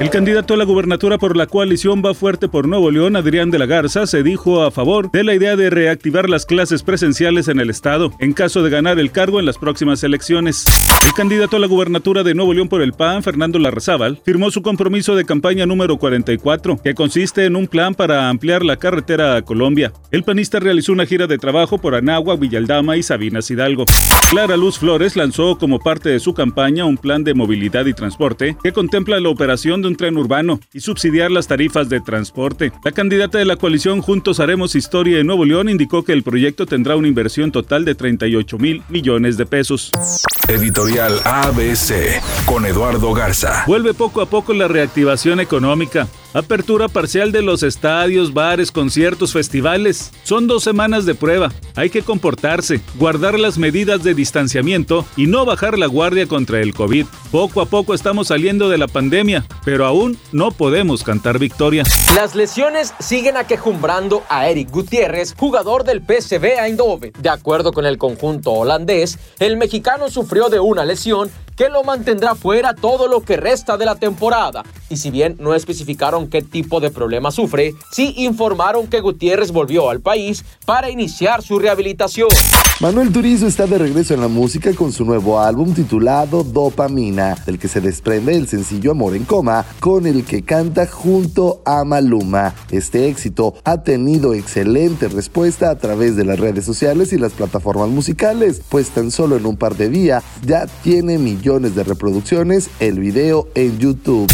El candidato a la gubernatura por la coalición Va Fuerte por Nuevo León, Adrián de la Garza, se dijo a favor de la idea de reactivar las clases presenciales en el Estado en caso de ganar el cargo en las próximas elecciones. El candidato a la gubernatura de Nuevo León por el PAN, Fernando Larrazábal, firmó su compromiso de campaña número 44, que consiste en un plan para ampliar la carretera a Colombia. El panista realizó una gira de trabajo por Anáhuac, Villaldama y Sabinas Hidalgo. Clara Luz Flores lanzó como parte de su campaña un plan de movilidad y transporte que contempla la operación de un tren urbano y subsidiar las tarifas de transporte. La candidata de la coalición Juntos Haremos Historia en Nuevo León indicó que el proyecto tendrá una inversión total de 38 mil millones de pesos. Editorial ABC con Eduardo Garza. Vuelve poco a poco la reactivación económica. Apertura parcial de los estadios, bares, conciertos, festivales. Son dos semanas de prueba. Hay que comportarse, guardar las medidas de distanciamiento y no bajar la guardia contra el COVID. Poco a poco estamos saliendo de la pandemia, pero aún no podemos cantar victoria. Las lesiones siguen aquejumbrando a Eric Gutiérrez, jugador del PSV Eindhoven. De acuerdo con el conjunto holandés, el mexicano sufrió de una lesión que lo mantendrá fuera todo lo que resta de la temporada. Y si bien no especificaron qué tipo de problema sufre, sí informaron que Gutiérrez volvió al país para iniciar su rehabilitación. Manuel Turizo está de regreso en la música con su nuevo álbum titulado Dopamina, del que se desprende el sencillo Amor en Coma, con el que canta junto a Maluma. Este éxito ha tenido excelente respuesta a través de las redes sociales y las plataformas musicales, pues tan solo en un par de días ya tiene millones de reproducciones el video en YouTube.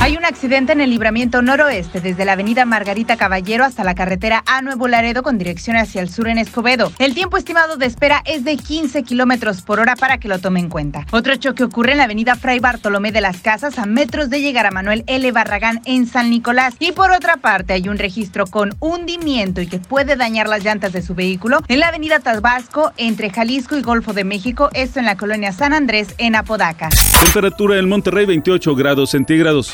Hay un accidente en el libramiento noroeste desde la avenida Margarita Caballero hasta la carretera a Nuevo Laredo con dirección hacia el sur en Escobedo. El tiempo estimado de espera es de 15 kilómetros por hora para que lo tome en cuenta. Otro choque ocurre en la avenida Fray Bartolomé de las Casas a metros de llegar a Manuel L. Barragán en San Nicolás. Y por otra parte hay un registro con hundimiento y que puede dañar las llantas de su vehículo en la avenida Tabasco entre Jalisco y Golfo de México, esto en la colonia San Andrés en Apodaca. Temperatura en Monterrey 28 grados centígrados.